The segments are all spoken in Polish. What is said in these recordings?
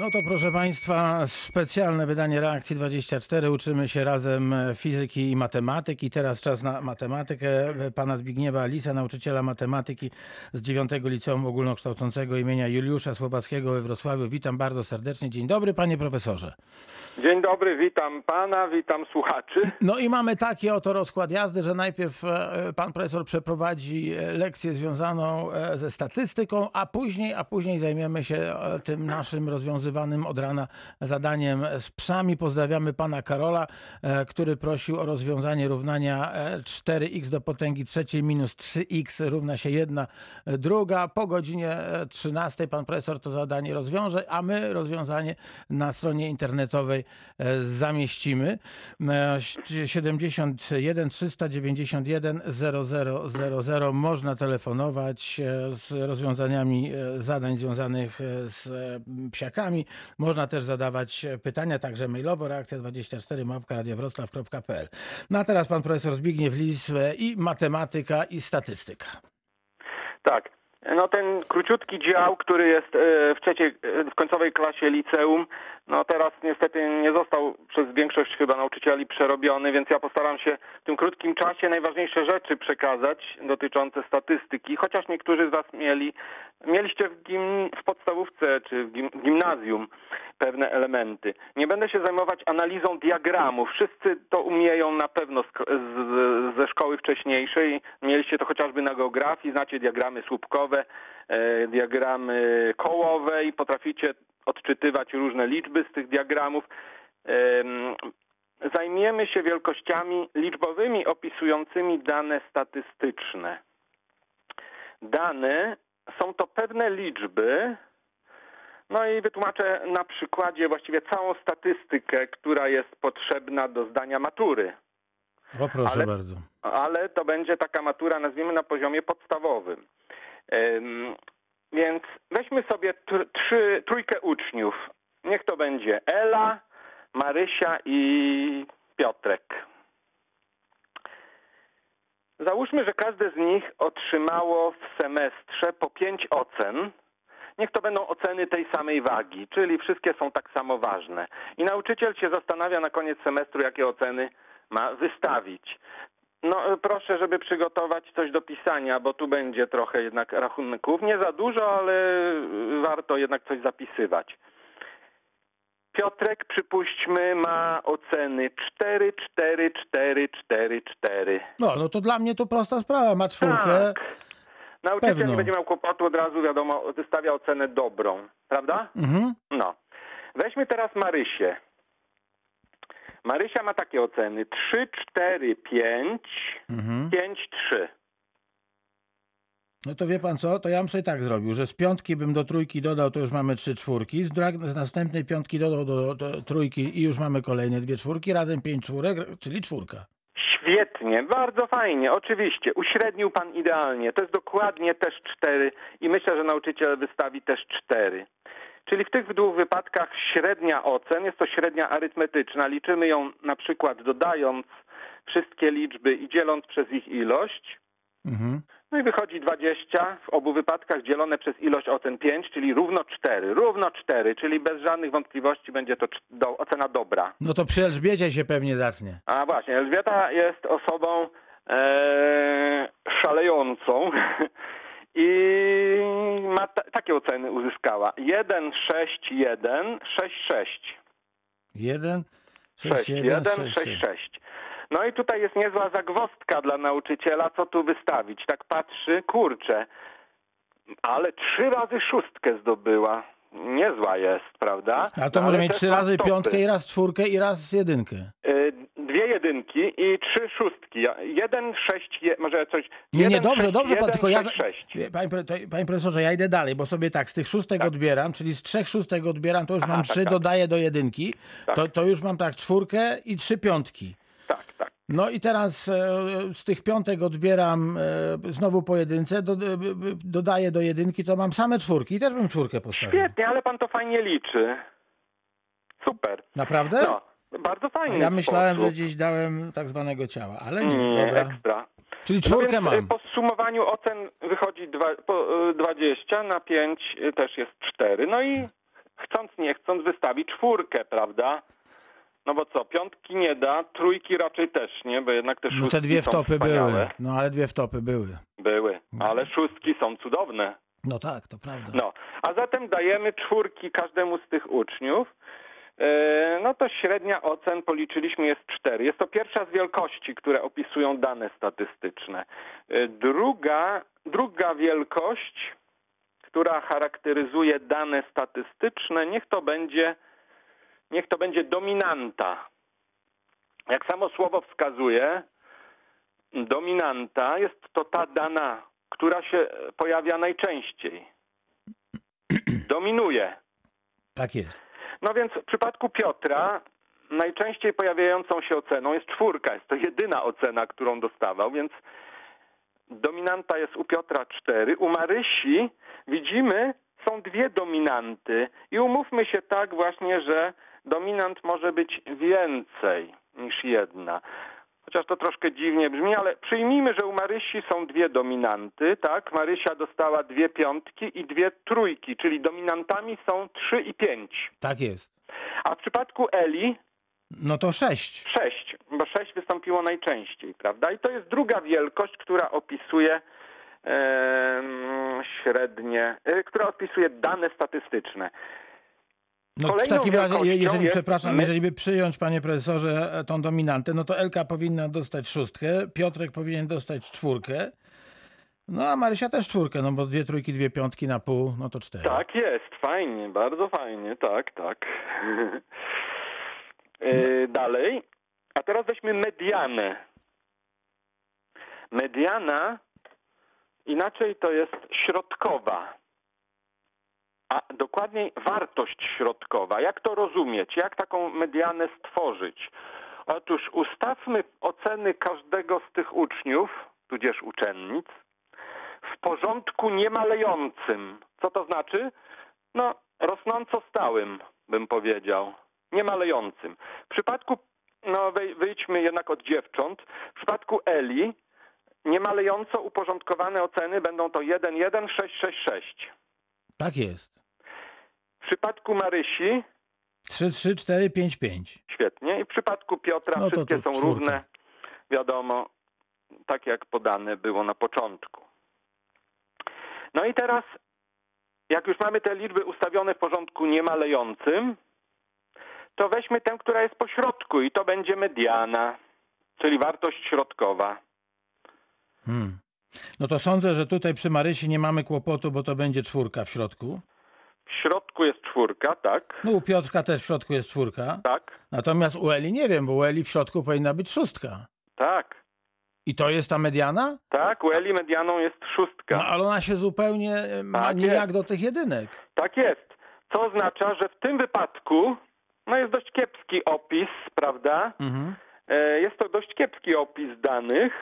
No to proszę Państwa, specjalne wydanie Reakcji 24. Uczymy się razem fizyki i matematyki. Teraz czas na matematykę. Pana Zbigniewa Lisa, nauczyciela matematyki z 9 Liceum Ogólnokształcącego imienia Juliusza Słowackiego we Wrocławiu. Witam bardzo serdecznie. Dzień dobry, panie profesorze. Dzień dobry, witam pana, witam słuchaczy. No i mamy taki oto rozkład jazdy, że najpierw e, pan profesor przeprowadzi e, lekcję związaną e, ze statystyką, a później, a później zajmiemy się tym naszym rozwiązywanym od rana zadaniem z psami. Pozdrawiamy pana Karola, e, który prosił o rozwiązanie równania e, 4x do potęgi trzeciej minus 3x równa się 1 druga. Po godzinie e, 13 pan profesor to zadanie rozwiąże, a my rozwiązanie na stronie internetowej e, zamieścimy. E, 71 391 0000 można telefonować e, z rozwiązaniami e, zadań związanych e, z e, Można też zadawać e, pytania, także mailowo reakcja 24 mapka radiowroclaw.pl. No a teraz pan profesor Zbigniew Lis i matematyka i statystyka. Tak, no ten króciutki dział, który jest e, w trzeciej, e, w końcowej klasie liceum, no teraz niestety nie został przez większość chyba nauczycieli przerobiony, więc ja postaram się w tym krótkim czasie najważniejsze rzeczy przekazać dotyczące statystyki, chociaż niektórzy z Was mieli, mieliście w, gim, w podstawówce czy w, gim, w gimnazjum pewne elementy. Nie będę się zajmować analizą diagramów. Wszyscy to umieją na pewno z, z, ze szkoły wcześniejszej. Mieliście to chociażby na geografii, znacie diagramy słupkowe, diagramy kołowe i potraficie odczytywać różne liczby z tych diagramów. Em, Zajmiemy się wielkościami liczbowymi opisującymi dane statystyczne. Dane są to pewne liczby, no i wytłumaczę na przykładzie właściwie całą statystykę, która jest potrzebna do zdania matury. O proszę Ale- bardzo. Ale to będzie taka matura, nazwijmy na poziomie podstawowym. Więc weźmy sobie tr- trzy, trójkę uczniów. Niech to będzie Ela, Marysia i Piotrek. Załóżmy, że każde z nich otrzymało w semestrze po pięć ocen. Niech to będą oceny tej samej wagi, czyli wszystkie są tak samo ważne. I nauczyciel się zastanawia na koniec semestru, jakie oceny ma wystawić. No e, proszę, żeby przygotować coś do pisania, bo tu będzie trochę jednak rachunków. Nie za dużo, ale y, warto jednak coś zapisywać. Piotrek, przypuśćmy, ma oceny 4, 4, 4, 4, 4. No, no to dla mnie to prosta sprawa. Ma czwórkę. Tak. Nauczyciel Pewną. nie będzie miał kłopotu, od razu wiadomo, wystawia ocenę dobrą. Prawda? Mhm. No. Weźmy teraz Marysię. Marysia ma takie oceny 3, 4, 5, Mhm. 5, 3. No to wie pan co, to ja bym sobie tak zrobił, że z piątki bym do trójki dodał, to już mamy trzy czwórki, z, z następnej piątki dodał do, do trójki i już mamy kolejne dwie czwórki, razem pięć czwórek, czyli czwórka. Świetnie, bardzo fajnie, oczywiście. Uśrednił pan idealnie. To jest dokładnie też 4 i myślę, że nauczyciel wystawi też 4. Czyli w tych dwóch wypadkach średnia ocen, jest to średnia arytmetyczna, liczymy ją na przykład dodając wszystkie liczby i dzieląc przez ich ilość. Mhm. No i wychodzi 20 w obu wypadkach dzielone przez ilość ocen 5, czyli równo 4. Równo 4, czyli bez żadnych wątpliwości będzie to do, ocena dobra. No to przy Elżbiecie się pewnie zacznie. A właśnie, Elżbieta jest osobą e, szalejącą i ma ta, takie oceny uzyskała. 1, 6, 1, 6, 6. Jeden, sześć, 6, jeden, 1, sześć, 6, sześć. 6. No i tutaj jest niezła zagwostka dla nauczyciela, co tu wystawić. Tak patrzy, kurczę, ale trzy razy szóstkę zdobyła. Niezła jest, prawda? A to No, może mieć trzy razy stopy. piątkę i raz czwórkę i raz jedynkę. Y, Dwie jedynki i trzy szóstki. Ja- Jeden, sześć, je, może coś... Nie, nie, jeden, dobrze, sześć, dobrze, pan, jeden, tylko ja... sześć, sześć. Wie, Panie, to- panie profesorze, ja idę dalej, bo sobie tak, z tych szóstek Tak. odbieram, czyli z trzech szóstek odbieram, to już Aha, mam tak, trzy, tak. dodaję do jedynki, Tak. to, to już mam tak czwórkę i trzy piątki. Tak, tak. No i teraz e, z tych piątek odbieram e, znowu pojedynce, do, e, dodaję do jedynki, to mam same czwórki i też bym czwórkę postawił. Świetnie, ale pan to fajnie liczy. Super. Naprawdę? No, bardzo A fajnie. ja myślałem, że gdzieś dałem tak zwanego ciała, ale nie, Nie, dobra. ekstra. Czyli No czwórkę y, mam. Po zsumowaniu ocen wychodzi dwa, po, y, 20, na 5 y, też jest 4. No i chcąc nie chcąc wystawi czwórkę, prawda? No bo co, piątki nie da, trójki raczej też nie, bo jednak te szóstki No te dwie wtopy były. No ale dwie wtopy były. Były, ale szóstki są cudowne. No tak, to prawda. No, a zatem dajemy czwórki każdemu z tych uczniów. E, No to średnia ocen policzyliśmy jest cztery. Jest to pierwsza z wielkości, które opisują dane statystyczne. E, Druga, druga wielkość, która charakteryzuje dane statystyczne, niech to będzie, niech to będzie dominanta. Jak samo słowo wskazuje, dominanta jest to ta dana, która się pojawia najczęściej. Dominuje. Tak jest. No więc w przypadku Piotra najczęściej pojawiającą się oceną jest czwórka. Jest to jedyna ocena, którą dostawał, więc dominanta jest u Piotra cztery. U Marysi widzimy są dwie dominanty i umówmy się tak właśnie, że dominant może być więcej niż jedna. Chociaż to troszkę dziwnie brzmi, ale przyjmijmy, że u Marysi są dwie dominanty, tak? Marysia dostała dwie piątki i dwie trójki, czyli dominantami są trzy i pięć. Tak jest. A w przypadku Eli No to sześć. sześć, bo sześć wystąpiło najczęściej, prawda? I to jest druga wielkość, która opisuje em, średnie, e, która opisuje dane statystyczne. No w takim razie, jeżeli, jest przepraszam, my- jeżeli by przyjąć, panie profesorze, e, tą dominantę, no to Elka powinna dostać szóstkę, Piotrek powinien dostać czwórkę, no a Marysia też czwórkę, no bo dwie trójki, dwie piątki na pół, no to cztery. Tak jest, fajnie, bardzo fajnie, tak, tak. E, Dalej, a teraz weźmy medianę. Mediana inaczej to jest środkowa, a dokładniej wartość środkowa. Jak to rozumieć? Jak taką medianę stworzyć? Otóż ustawmy oceny każdego z tych uczniów, tudzież uczennic, w porządku niemalejącym. Co to znaczy? No, rosnąco stałym, bym powiedział. Niemalejącym. W przypadku, no wyjdźmy jednak od dziewcząt, w przypadku Eli niemalejąco uporządkowane oceny będą to 1, 1, 6, 6, 6. Tak jest. W przypadku Marysi Trzy, trzy, cztery, pięć, pięć. świetnie i w przypadku Piotra No wszystkie są czwórka. równe, wiadomo, tak jak podane było na początku. No i teraz, jak już mamy te liczby ustawione w porządku niemalejącym, to weźmy tę, która jest po środku i to będzie mediana, czyli wartość środkowa. Hmm. No to sądzę, że tutaj przy Marysi nie mamy kłopotu, bo to będzie czwórka w środku. W środku jest czwórka, tak? No u Piotrka też w środku jest czwórka. Tak, Natomiast u Eli nie wiem, bo u Eli w środku powinna być szóstka. tak, I to jest ta mediana? tak. U Eli medianą jest szóstka. No ale ona się zupełnie e, ma Tak nijak jest. do tych jedynek. Tak jest. Co oznacza, że w tym wypadku no jest dość kiepski opis, prawda? Mhm. E, Jest to dość kiepski opis danych.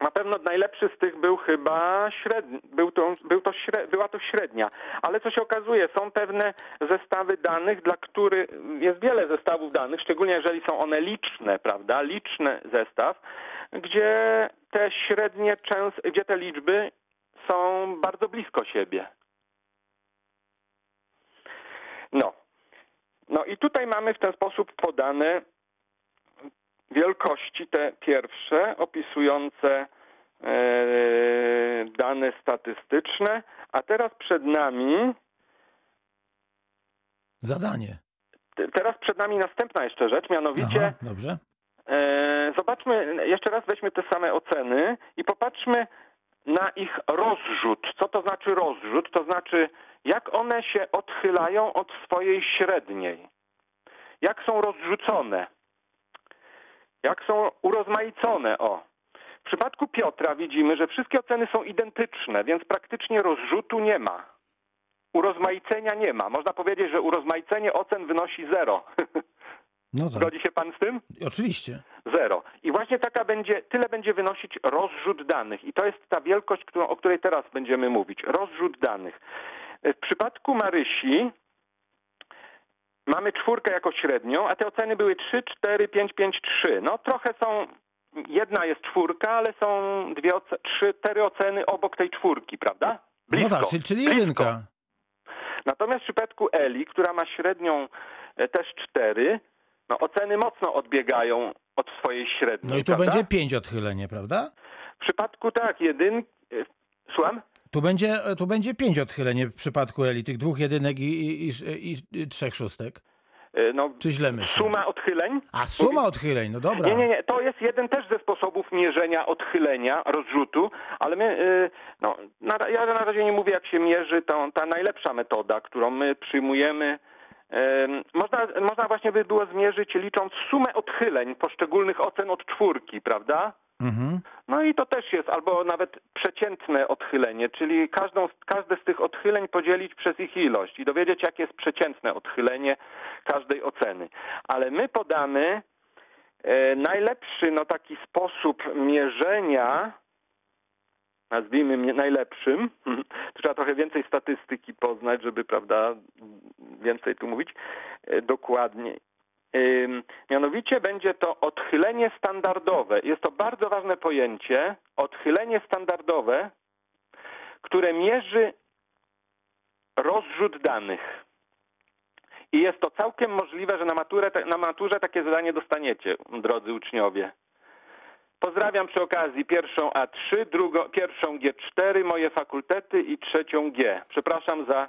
Na pewno najlepszy z tych był chyba średni, był to, był to była to średnia. Ale co się okazuje, są pewne zestawy danych, dla których jest wiele zestawów danych, szczególnie jeżeli są one liczne, prawda? Liczny zestaw, gdzie te średnie gdzie te liczby są bardzo blisko siebie. No. No i tutaj mamy w ten sposób podane wielkości te pierwsze opisujące e, dane statystyczne, a teraz przed nami Zadanie. te- teraz przed nami następna jeszcze rzecz, mianowicie Aha, dobrze. e, zobaczmy, jeszcze raz weźmy te same oceny i popatrzmy na ich rozrzut. Co to znaczy rozrzut? To znaczy jak one się odchylają od swojej średniej. Jak są rozrzucone. Jak są urozmaicone, o. W przypadku Piotra widzimy, że wszystkie oceny są identyczne, więc praktycznie rozrzutu nie ma. Urozmaicenia nie ma. Można powiedzieć, że urozmaicenie ocen wynosi zero. No tak. Zgodzi się pan z tym? Oczywiście. Zero. I właśnie taka będzie, tyle będzie wynosić rozrzut danych. I to jest ta wielkość, którą, o której teraz będziemy mówić. Rozrzut danych. W przypadku Marysi mamy czwórkę jako średnią, a te oceny były 3, 4, 5, 5, 3. No trochę są, jedna jest czwórka, ale są dwie, trzy, cztery oceny obok tej czwórki, prawda? Blisko. no tak, czyli, jedynka. Natomiast w przypadku Eli, która ma średnią e, też 4, no oceny mocno odbiegają od swojej średniej. No i tu prawda? będzie 5 odchylenie, prawda? W przypadku tak, jedynki... e, Słucham? Tu będzie, tu będzie 5 odchylenie w przypadku Eli, tych dwóch jedynek i, i, i, i, trzech szóstek. E, No, Czy źle myślę? suma odchyleń? A suma odchyleń, no dobra. Nie, nie, nie. To jest jeden też ze sposobów mierzenia odchylenia, rozrzutu, ale my, y, no, na, ja na razie nie mówię, jak się mierzy tą, ta najlepsza metoda, którą my przyjmujemy. Ym, Można, można właśnie by było zmierzyć licząc sumę odchyleń poszczególnych ocen od czwórki, prawda? Mhm. No i to też jest, albo nawet przeciętne odchylenie, czyli każdą, każde z tych odchyleń podzielić przez ich ilość i dowiedzieć, jakie jest przeciętne odchylenie każdej oceny. Ale my podamy e, najlepszy, no taki sposób mierzenia, nazwijmy mnie najlepszym, trzeba trochę więcej statystyki poznać, żeby, prawda, więcej tu mówić e, dokładniej. Mianowicie będzie to odchylenie standardowe. Jest to bardzo ważne pojęcie. Odchylenie standardowe, które mierzy rozrzut danych. I jest to całkiem możliwe, że na, maturę, na maturze takie zadanie dostaniecie, drodzy uczniowie. Pozdrawiam przy okazji pierwszą A3, drugą, pierwszą G4, moje fakultety i trzecią G. Przepraszam za,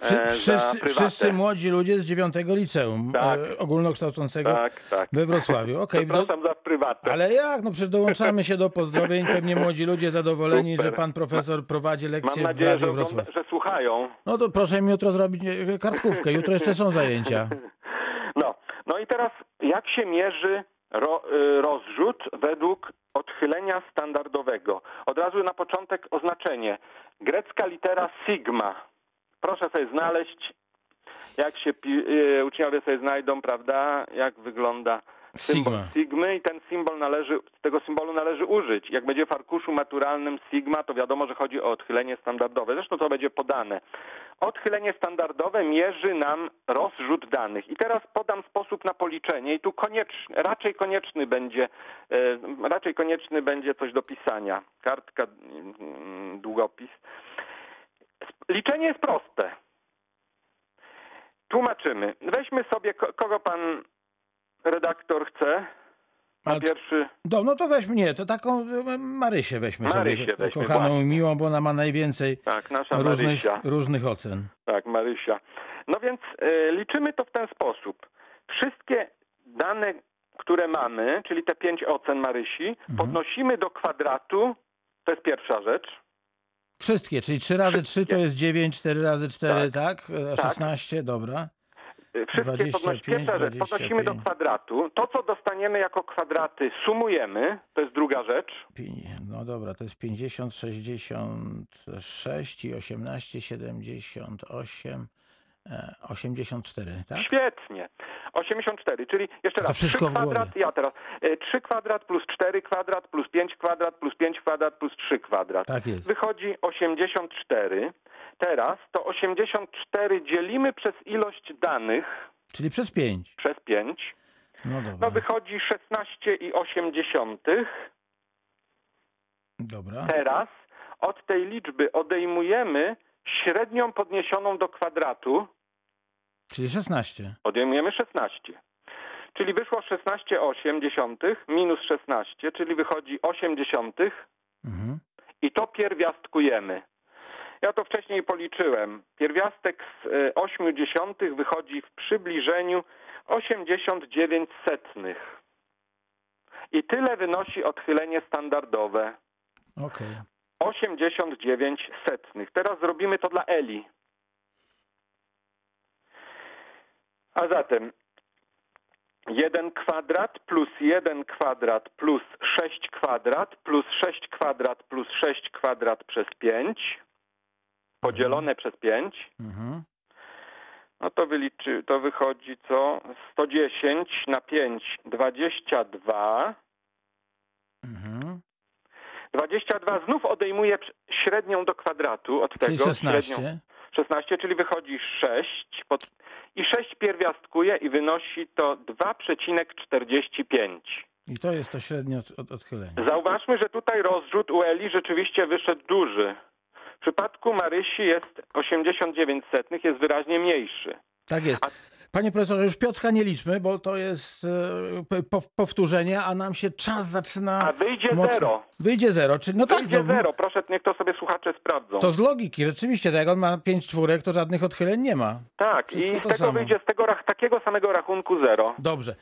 Wszy, e, wszyscy, wszyscy młodzi ludzie z dziewiątego liceum Tak. e, ogólnokształcącego Tak, tak. we Wrocławiu. Do- Przepraszam za prywatę. ale jak? No przecież dołączamy się do pozdrowień. Pewnie młodzi ludzie zadowoleni, Super. że pan profesor prowadzi Mam lekcje w nadzieję, że, Radiu Wrocław. że słuchają. No to proszę mi jutro zrobić e, kartkówkę. Jutro jeszcze są zajęcia. No, no i teraz jak się mierzy ro, y, rozrzut według odchylenia standardowego? Od razu na początek oznaczenie. Grecka litera sigma. Proszę sobie znaleźć, jak się pi, y, uczniowie sobie znajdą, prawda, jak wygląda symbol Sigma. sigmy i ten symbol należy, tego symbolu należy użyć. Jak będzie w arkuszu maturalnym sigma, to wiadomo, że chodzi o odchylenie standardowe. Zresztą to będzie podane. Odchylenie standardowe mierzy nam rozrzut danych. I teraz podam sposób na policzenie i tu konieczny, raczej konieczny będzie, e, raczej konieczny będzie coś do pisania. Kartka, mm, długopis. Liczenie jest proste. Tłumaczymy. Weźmy sobie, ko- kogo pan redaktor chce. A- pierwszy. Do, no to weźmy, nie, to taką e, Marysię weźmy Marysię sobie, weźmy, kochaną właśnie. i miłą, bo ona ma najwięcej Tak, różnych, różnych ocen. Tak, Marysia. No więc e, liczymy to w ten sposób. Wszystkie dane, które mamy, czyli te pięć ocen Marysi, podnosimy do kwadratu. To jest pierwsza rzecz. Wszystkie, czyli 3 razy 3 to jest 9, 4 razy 4, tak? E, Tak. 16, dobra. E, Wszystkie 25, podnosi, pierwsza rzecz, podnosimy do 25. kwadratu. To, co dostaniemy jako kwadraty, sumujemy. To jest druga rzecz. No dobra, to jest 50, 66 i 18, 78, e, 84, tak? Świetnie. 84, czyli jeszcze raz. wszystko 3 w głowie. kwadrat, ja teraz. E, 3 kwadrat plus 4 kwadrat plus 5 kwadrat plus 5 kwadrat plus 3 kwadrat. Tak jest. Wychodzi 84. Teraz to 84 dzielimy przez ilość danych Czyli przez 5. przez 5. No No dobra, wychodzi 16 i 80. dobra. Teraz od tej liczby odejmujemy średnią podniesioną do kwadratu. Czyli 16. Odejmujemy 16. Czyli wyszło 16,8 minus 16, czyli wychodzi 80 Mhm. i to pierwiastkujemy. Ja to wcześniej policzyłem. Pierwiastek z e, 8 dziesiątych wychodzi w przybliżeniu 89 setnych. I tyle wynosi odchylenie standardowe. Okej. 89 setnych. Teraz zrobimy to dla Eli. A zatem 1 kwadrat plus 1 kwadrat plus 6 kwadrat plus 6 kwadrat plus 6 kwadrat przez 5 podzielone przez 5 Mhm. no to wyliczy, to wychodzi co? 110 na 5 22 Mhm. 22 znów odejmuje średnią do kwadratu od Czyli tego. 16. Średnią 16, czyli wychodzi 6 pod, i 6 pierwiastkuje i wynosi to 2,45. I to jest to średnie od, od, odchylenie. Zauważmy, że tutaj rozrzut u Eli rzeczywiście wyszedł duży. W przypadku Marysi jest 89 setnych, jest wyraźnie mniejszy. Tak jest. Panie profesorze, już Piotrka nie liczmy, bo to jest e, po, powtórzenie, a nam się czas zaczyna... A wyjdzie mocno- zero. Wyjdzie zero. Czy, no tak, Wyjdzie no, zero, proszę, niech to sobie słuchacze sprawdzą. To z logiki, rzeczywiście, tak jak on ma pięć czwórek, to żadnych odchyleń nie ma. tak, wszystko i z tego samo. wyjdzie z tego takiego samego rachunku zero. Dobrze.